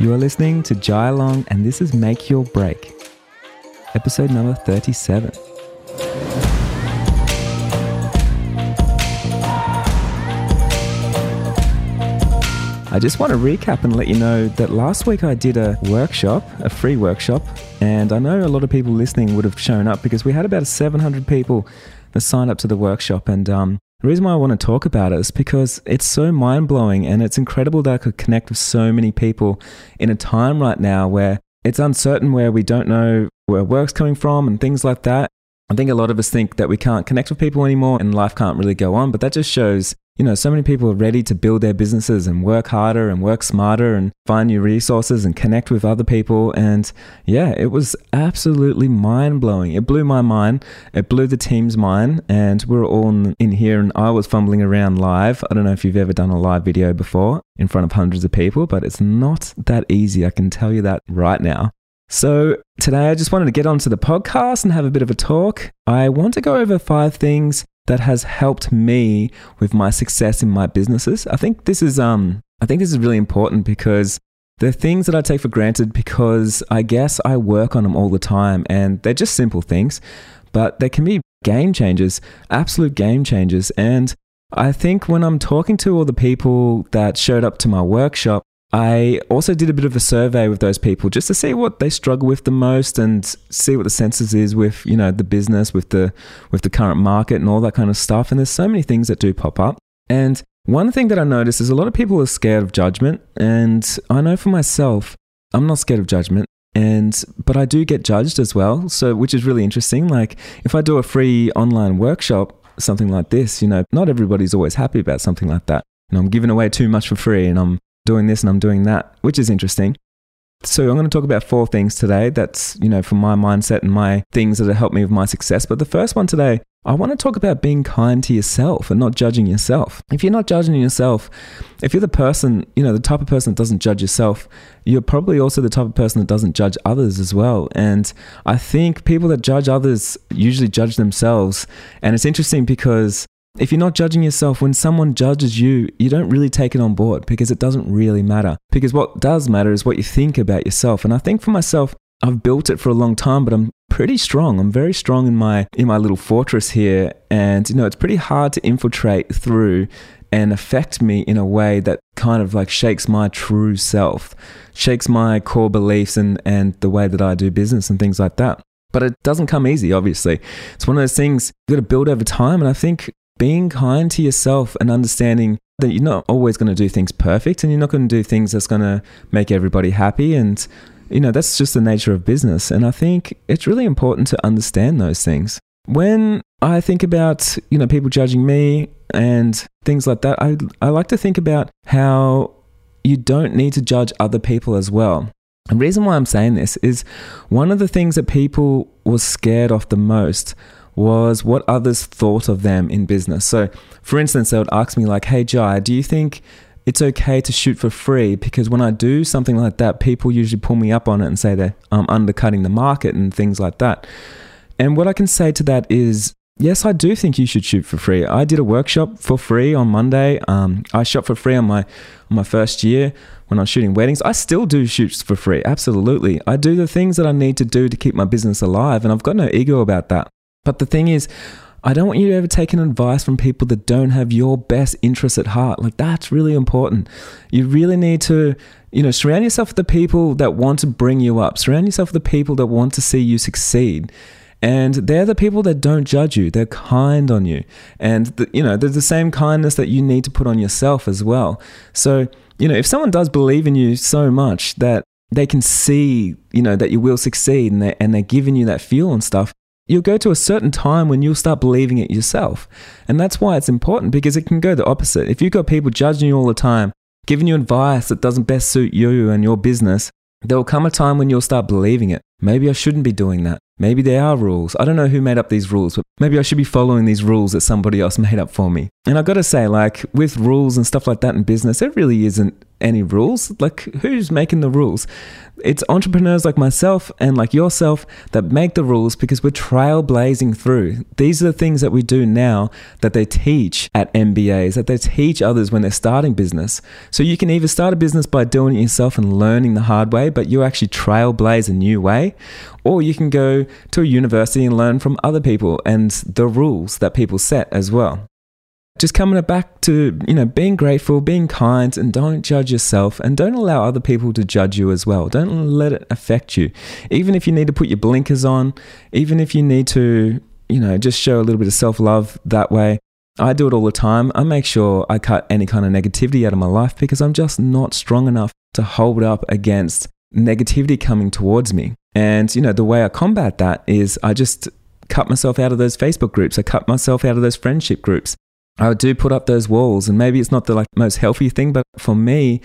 You are listening to Jai Long, and this is Make Your Break, episode number 37. I just want to recap and let you know that last week I did a workshop, a free workshop, and I know a lot of people listening would have shown up because we had about 700 people that signed up to the workshop. And um, the reason why I want to talk about it is because it's so mind blowing and it's incredible that I could connect with so many people in a time right now where it's uncertain, where we don't know where work's coming from and things like that. I think a lot of us think that we can't connect with people anymore and life can't really go on, but that just shows you know, so many people are ready to build their businesses and work harder and work smarter and find new resources and connect with other people. And yeah, it was absolutely mind blowing. It blew my mind. It blew the team's mind. And we are all in here and I was fumbling around live. I don't know if you've ever done a live video before in front of hundreds of people, but it's not that easy. I can tell you that right now. So, today I just wanted to get onto the podcast and have a bit of a talk. I want to go over five things that has helped me with my success in my businesses. I think this is um I think this is really important because they're things that I take for granted because I guess I work on them all the time and they're just simple things, but they can be game changers, absolute game changers. And I think when I'm talking to all the people that showed up to my workshop, I also did a bit of a survey with those people just to see what they struggle with the most and see what the census is with, you know, the business, with the with the current market and all that kind of stuff. And there's so many things that do pop up. And one thing that I noticed is a lot of people are scared of judgment. And I know for myself, I'm not scared of judgment. And but I do get judged as well. So which is really interesting. Like if I do a free online workshop, something like this, you know, not everybody's always happy about something like that. And I'm giving away too much for free and I'm doing this and I'm doing that, which is interesting. So I'm going to talk about four things today. That's, you know, from my mindset and my things that have helped me with my success. But the first one today, I want to talk about being kind to yourself and not judging yourself. If you're not judging yourself, if you're the person, you know, the type of person that doesn't judge yourself, you're probably also the type of person that doesn't judge others as well. And I think people that judge others usually judge themselves. And it's interesting because if you're not judging yourself, when someone judges you, you don't really take it on board because it doesn't really matter. Because what does matter is what you think about yourself. And I think for myself, I've built it for a long time, but I'm pretty strong. I'm very strong in my in my little fortress here, and you know it's pretty hard to infiltrate through and affect me in a way that kind of like shakes my true self, shakes my core beliefs and and the way that I do business and things like that. But it doesn't come easy, obviously. It's one of those things you got to build over time, and I think being kind to yourself and understanding that you're not always going to do things perfect and you're not going to do things that's going to make everybody happy and you know that's just the nature of business. And i think it's really important to understand those things. When i think about you know people judging me and things like that i, I like to think about how you don't need to judge other people as well. The reason why i'm saying this is one of the things that people were scared of the most was what others thought of them in business. So, for instance, they would ask me, like, hey, Jai, do you think it's okay to shoot for free? Because when I do something like that, people usually pull me up on it and say that I'm undercutting the market and things like that. And what I can say to that is, yes, I do think you should shoot for free. I did a workshop for free on Monday. Um, I shot for free on my on my first year when I was shooting weddings. I still do shoots for free. Absolutely, I do the things that I need to do to keep my business alive, and I've got no ego about that. But the thing is, I don't want you to ever take an advice from people that don't have your best interests at heart. Like that's really important. You really need to, you know, surround yourself with the people that want to bring you up. Surround yourself with the people that want to see you succeed. And they're the people that don't judge you. They're kind on you. And, the, you know, there's the same kindness that you need to put on yourself as well. So, you know, if someone does believe in you so much that they can see, you know, that you will succeed and, they, and they're giving you that fuel and stuff, you'll go to a certain time when you'll start believing it yourself. And that's why it's important because it can go the opposite. If you've got people judging you all the time, giving you advice that doesn't best suit you and your business, there will come a time when you'll start believing it. Maybe I shouldn't be doing that. Maybe there are rules. I don't know who made up these rules, but maybe I should be following these rules that somebody else made up for me. And I've got to say, like with rules and stuff like that in business, it really isn't any rules. Like, who's making the rules? It's entrepreneurs like myself and like yourself that make the rules because we're trailblazing through. These are the things that we do now that they teach at MBAs, that they teach others when they're starting business. So you can either start a business by doing it yourself and learning the hard way, but you actually trailblaze a new way, or you can go to a university and learn from other people and the rules that people set as well just coming back to you know being grateful being kind and don't judge yourself and don't allow other people to judge you as well. Don't let it affect you. Even if you need to put your blinkers on even if you need to you know just show a little bit of self-love that way. I do it all the time. I make sure i cut any kind of negativity out of my life because i'm just not strong enough to hold up against negativity coming towards me. And you know the way i combat that is i just cut myself out of those facebook groups. I cut myself out of those friendship groups I do put up those walls, and maybe it's not the like most healthy thing, but for me,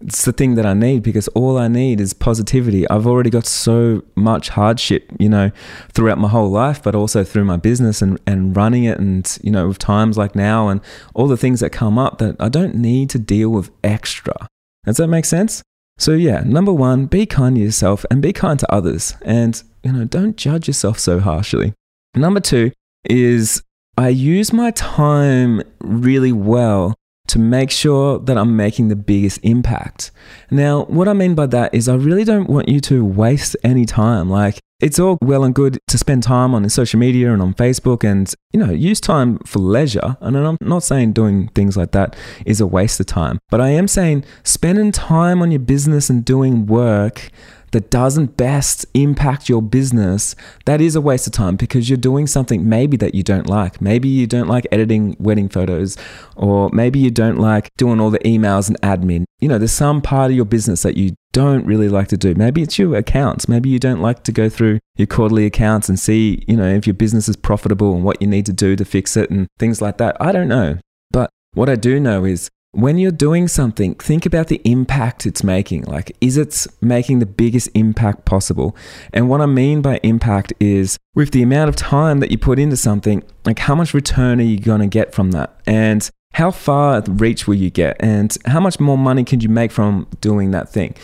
it's the thing that I need because all I need is positivity. I've already got so much hardship, you know, throughout my whole life, but also through my business and, and running it, and you know, with times like now and all the things that come up that I don't need to deal with extra. Does that make sense? So yeah, number one, be kind to yourself and be kind to others, and you know, don't judge yourself so harshly. Number two is I use my time really well to make sure that I'm making the biggest impact. Now, what I mean by that is I really don't want you to waste any time. Like, it's all well and good to spend time on social media and on Facebook and, you know, use time for leisure. And I'm not saying doing things like that is a waste of time, but I am saying spending time on your business and doing work that doesn't best impact your business, that is a waste of time because you're doing something maybe that you don't like. Maybe you don't like editing wedding photos, or maybe you don't like doing all the emails and admin. You know, there's some part of your business that you don't really like to do. Maybe it's your accounts. Maybe you don't like to go through your quarterly accounts and see, you know, if your business is profitable and what you need to do to fix it and things like that. I don't know. But what I do know is when you're doing something, think about the impact it's making. Like, is it making the biggest impact possible? And what I mean by impact is with the amount of time that you put into something, like how much return are you going to get from that? And how far reach will you get? And how much more money can you make from doing that thing?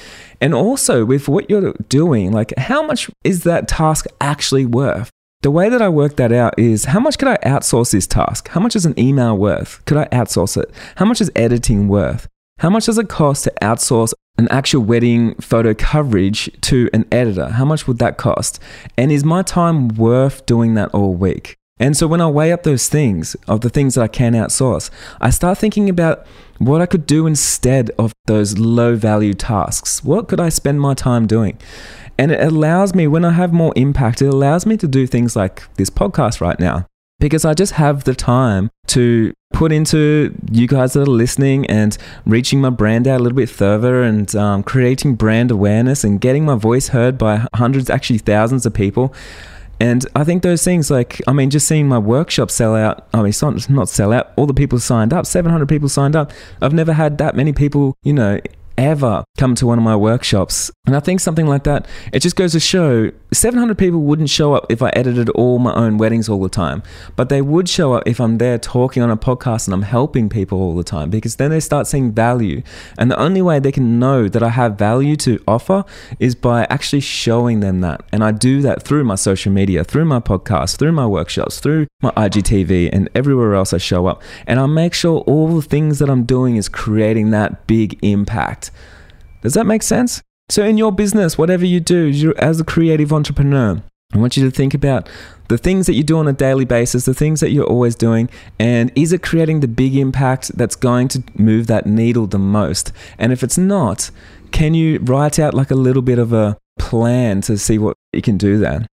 And also with what you're doing, like how much is that task actually worth? The way that I work that out is how much could I outsource this task? How much is an email worth? Could I outsource it? How much is editing worth? How much does it cost to outsource an actual wedding photo coverage to an editor? How much would that cost? And is my time worth doing that all week? And so when I weigh up those things of the things that I can outsource, I start thinking about what I could do instead of those low value tasks. What could I spend my time doing? And it allows me, when I have more impact, it allows me to do things like this podcast right now because I just have the time to put into you guys that are listening and reaching my brand out a little bit further and um, creating brand awareness and getting my voice heard by hundreds, actually thousands of people. And I think those things, like, I mean, just seeing my workshop sell out, I mean, not, not sell out, all the people signed up, 700 people signed up. I've never had that many people, you know, ever come to one of my workshops. And I think something like that, it just goes to show 700 people wouldn't show up if I edited all my own weddings all the time, but they would show up if I'm there talking on a podcast and I'm helping people all the time because then they start seeing value. And the only way they can know that I have value to offer is by actually showing them that. And I do that through my social media, through my podcast, through my workshops, through my IGTV, and everywhere else I show up. And I make sure all the things that I'm doing is creating that big impact. Does that make sense? So, in your business, whatever you do, as a creative entrepreneur, I want you to think about the things that you do on a daily basis, the things that you're always doing, and is it creating the big impact that's going to move that needle the most? And if it's not, can you write out like a little bit of a plan to see what you can do there?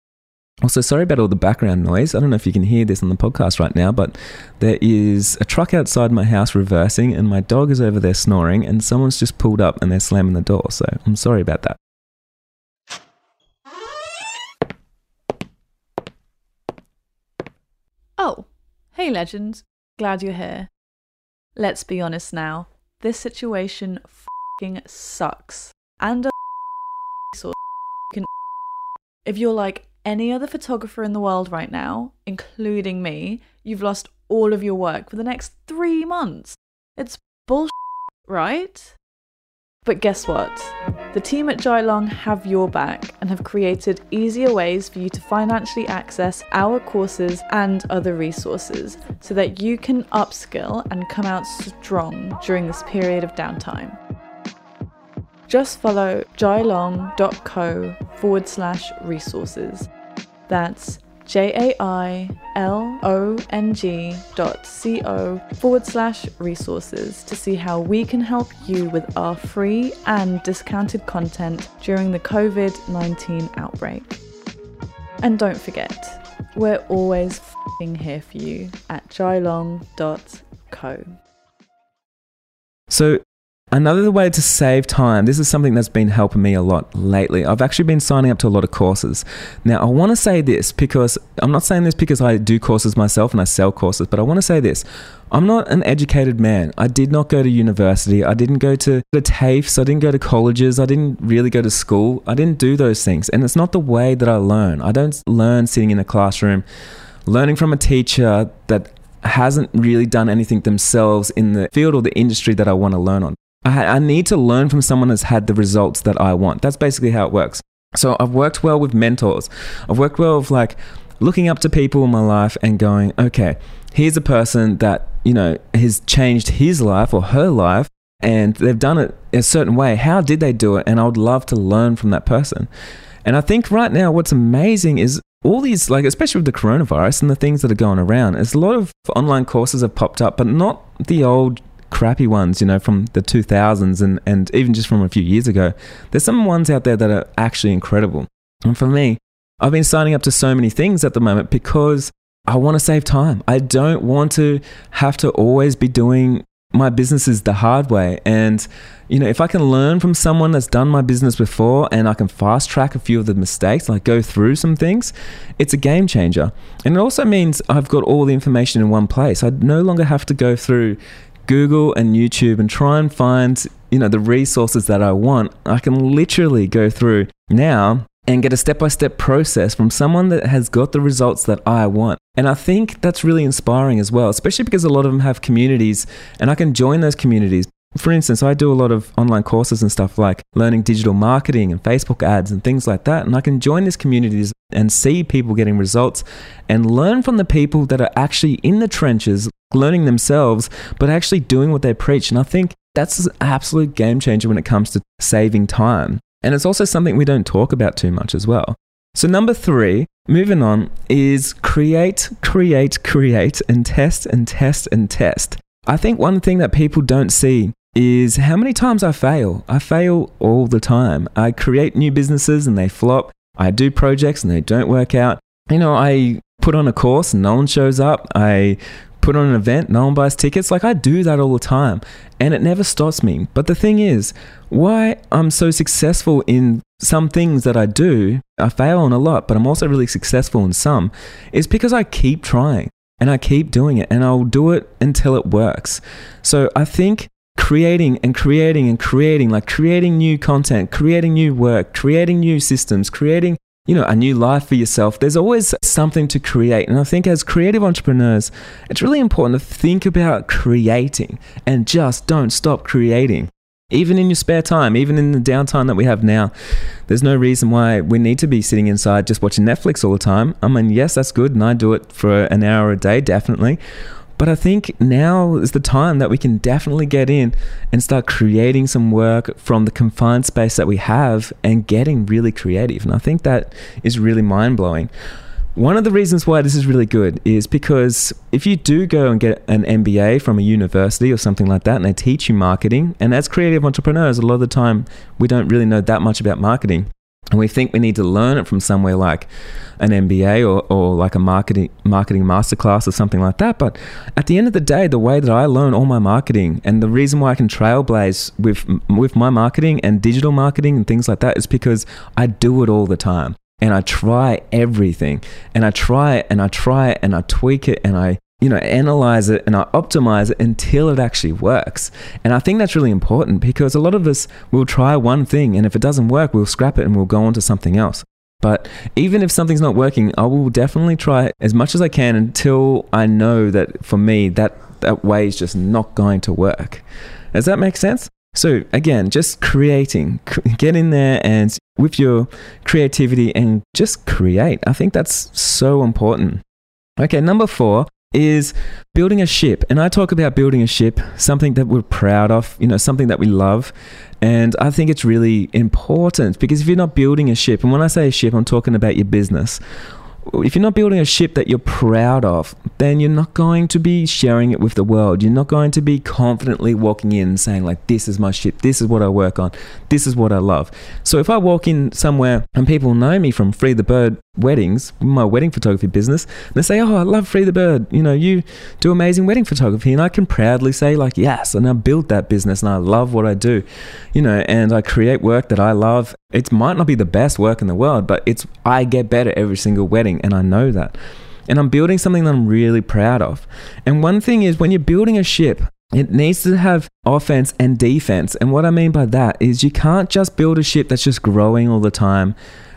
Also, sorry about all the background noise. I don't know if you can hear this on the podcast right now, but there is a truck outside my house reversing, and my dog is over there snoring, and someone's just pulled up and they're slamming the door. So I'm sorry about that. Oh, hey, legends. Glad you're here. Let's be honest now. This situation fucking sucks. And a sort of if you're like, any other photographer in the world right now, including me, you've lost all of your work for the next three months. It's bullshit, right? But guess what? The team at Jailong have your back and have created easier ways for you to financially access our courses and other resources so that you can upskill and come out strong during this period of downtime. Just follow jailong.co forward slash resources. That's J A I L O N G dot C O forward slash resources to see how we can help you with our free and discounted content during the COVID 19 outbreak. And don't forget, we're always here for you at jailong.co. So Another way to save time, this is something that's been helping me a lot lately. I've actually been signing up to a lot of courses. Now, I want to say this because I'm not saying this because I do courses myself and I sell courses, but I want to say this. I'm not an educated man. I did not go to university. I didn't go to the TAFEs. I didn't go to colleges. I didn't really go to school. I didn't do those things. And it's not the way that I learn. I don't learn sitting in a classroom, learning from a teacher that hasn't really done anything themselves in the field or the industry that I want to learn on. I, I need to learn from someone that's had the results that I want. That's basically how it works. So I've worked well with mentors. I've worked well with like looking up to people in my life and going, okay, here's a person that, you know, has changed his life or her life and they've done it a certain way. How did they do it? And I would love to learn from that person. And I think right now, what's amazing is all these, like, especially with the coronavirus and the things that are going around, is a lot of online courses have popped up, but not the old crappy ones, you know, from the 2000s and, and even just from a few years ago. There's some ones out there that are actually incredible. And for me, I've been signing up to so many things at the moment because I want to save time. I don't want to have to always be doing my businesses the hard way. And, you know, if I can learn from someone that's done my business before and I can fast track a few of the mistakes, like go through some things, it's a game changer. And it also means I've got all the information in one place. I no longer have to go through Google and YouTube and try and find, you know, the resources that I want, I can literally go through now and get a step by step process from someone that has got the results that I want. And I think that's really inspiring as well, especially because a lot of them have communities and I can join those communities. For instance, I do a lot of online courses and stuff like learning digital marketing and Facebook ads and things like that. And I can join these communities and see people getting results and learn from the people that are actually in the trenches, learning themselves, but actually doing what they preach. And I think that's an absolute game changer when it comes to saving time. And it's also something we don't talk about too much as well. So, number three, moving on, is create, create, create, and test and test and test. I think one thing that people don't see is how many times I fail. I fail all the time. I create new businesses and they flop. I do projects and they don't work out. You know, I put on a course and no one shows up. I put on an event, no one buys tickets. Like I do that all the time and it never stops me. But the thing is, why I'm so successful in some things that I do, I fail on a lot, but I'm also really successful in some, is because I keep trying and I keep doing it and I'll do it until it works. So I think creating and creating and creating, like creating new content, creating new work, creating new systems, creating you know, a new life for yourself. There's always something to create. And I think as creative entrepreneurs, it's really important to think about creating and just don't stop creating. Even in your spare time, even in the downtime that we have now, there's no reason why we need to be sitting inside just watching Netflix all the time. I mean, yes, that's good, and I do it for an hour a day, definitely. But I think now is the time that we can definitely get in and start creating some work from the confined space that we have and getting really creative. And I think that is really mind blowing. One of the reasons why this is really good is because if you do go and get an MBA from a university or something like that and they teach you marketing, and as creative entrepreneurs, a lot of the time we don't really know that much about marketing. And we think we need to learn it from somewhere like an MBA or, or like a marketing marketing masterclass or something like that. But at the end of the day, the way that I learn all my marketing and the reason why I can trailblaze with with my marketing and digital marketing and things like that is because I do it all the time. And I try everything. And I try it and I try it and I tweak it and I you know, analyze it and I optimize it until it actually works. And I think that's really important because a lot of us will try one thing and if it doesn't work, we'll scrap it and we'll go on to something else. But even if something's not working, I will definitely try as much as I can until I know that for me, that, that way is just not going to work. Does that make sense? So, again, just creating, get in there and with your creativity and just create. I think that's so important. Okay, number four is building a ship. And I talk about building a ship, something that we're proud of, you know, something that we love. And I think it's really important because if you're not building a ship, and when I say a ship, I'm talking about your business if you're not building a ship that you're proud of, then you're not going to be sharing it with the world. You're not going to be confidently walking in and saying, like, this is my ship, this is what I work on, this is what I love. So if I walk in somewhere and people know me from Free the Bird weddings, my wedding photography business, and they say, oh, I love Free the Bird, you know, you do amazing wedding photography. And I can proudly say, like, yes, and I built that business and I love what I do, you know, and I create work that I love. It might not be the best work in the world, but it's, I get better every single wedding and I know that. And I'm building something that I'm really proud of. And one thing is when you're building a ship, it needs to have offense and defense. And what I mean by that is you can't just build a ship that's just growing all the time.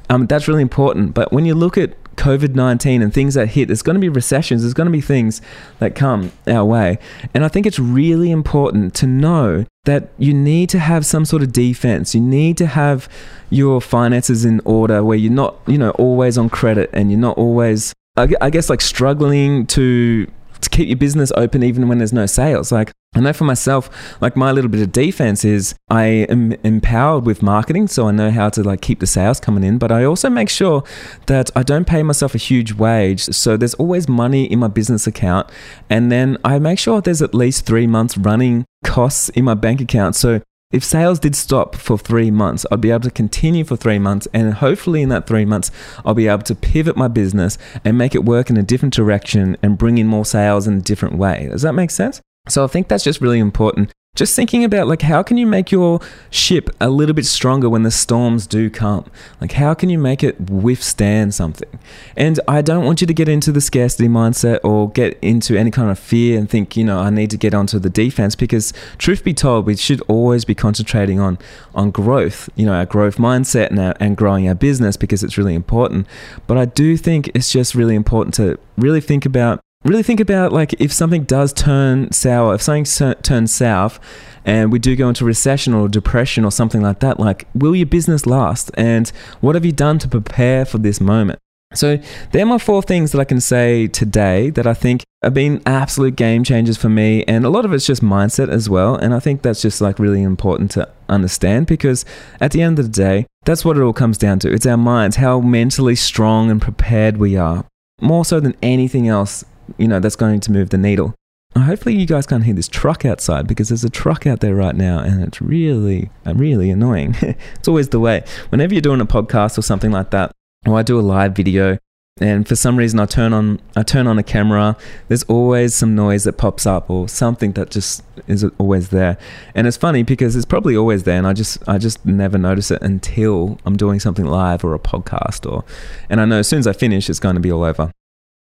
Um, that's really important. But when you look at COVID 19 and things that hit, there's going to be recessions, there's going to be things that come our way. And I think it's really important to know that you need to have some sort of defense. You need to have your finances in order where you're not, you know, always on credit and you're not always, I guess, like struggling to to keep your business open even when there's no sales. Like I know for myself, like my little bit of defense is I am empowered with marketing, so I know how to like keep the sales coming in, but I also make sure that I don't pay myself a huge wage. So there's always money in my business account. And then I make sure there's at least three months running costs in my bank account. So if sales did stop for three months, I'd be able to continue for three months. And hopefully, in that three months, I'll be able to pivot my business and make it work in a different direction and bring in more sales in a different way. Does that make sense? So I think that's just really important. Just thinking about like how can you make your ship a little bit stronger when the storms do come? Like how can you make it withstand something? And i don't want you to get into the scarcity mindset or get into any kind of fear and think you know i need to get onto the defense because truth be told we should always be concentrating on on growth you know our growth mindset and, our, and growing our business because it's really important. But i do think it's just really important to really think about really think about like if something does turn sour, if something turns south and we do go into recession or depression or something like that, like will your business last? And what have you done to prepare for this moment? So, they're my four things that I can say today that I think have been absolute game changers for me. And a lot of it's just mindset as well. And I think that's just like really important to understand because at the end of the day, that's what it all comes down to. It's our minds, how mentally strong and prepared we are, more so than anything else you know, that's going to move the needle. Hopefully, you guys can't hear this truck outside because there's a truck out there right now and it's really, really annoying. it's always the way. Whenever you're doing a podcast or something like that, or I do a live video, and for some reason I turn on I turn on a camera, there's always some noise that pops up or something that just is always there. And it's funny because it's probably always there and I just I just never notice it until I'm doing something live or a podcast or and I know as soon as I finish it's going to be all over.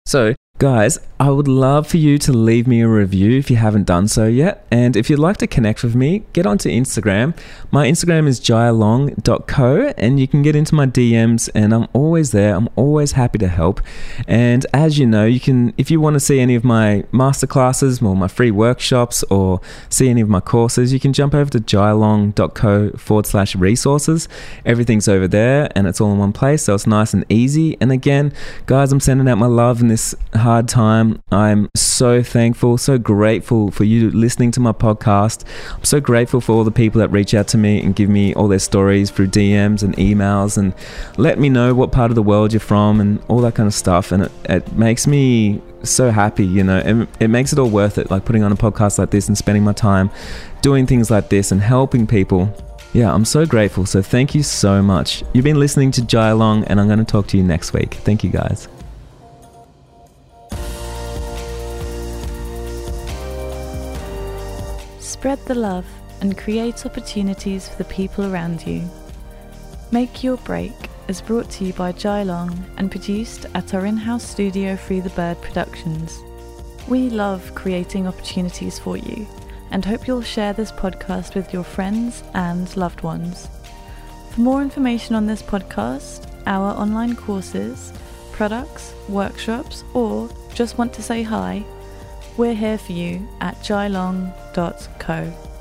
So Guys, I would love for you to leave me a review if you haven't done so yet. And if you'd like to connect with me, get onto Instagram. My Instagram is jailong.co and you can get into my DMs and I'm always there. I'm always happy to help. And as you know, you can if you want to see any of my masterclasses or my free workshops or see any of my courses, you can jump over to jailong.co forward slash resources. Everything's over there and it's all in one place, so it's nice and easy. And again, guys, I'm sending out my love in this hard time. I'm so thankful, so grateful for you listening to my podcast. I'm so grateful for all the people that reach out to me and give me all their stories through DMs and emails and let me know what part of the world you're from and all that kind of stuff. And it, it makes me so happy, you know, it, it makes it all worth it, like putting on a podcast like this and spending my time doing things like this and helping people. Yeah, I'm so grateful. So thank you so much. You've been listening to Jai Long, and I'm going to talk to you next week. Thank you, guys. Spread the love and create opportunities for the people around you. Make Your Break is brought to you by Jai Long and produced at our in house studio Free the Bird Productions. We love creating opportunities for you and hope you'll share this podcast with your friends and loved ones. For more information on this podcast, our online courses, products, workshops, or just want to say hi, we're here for you at jailong.co.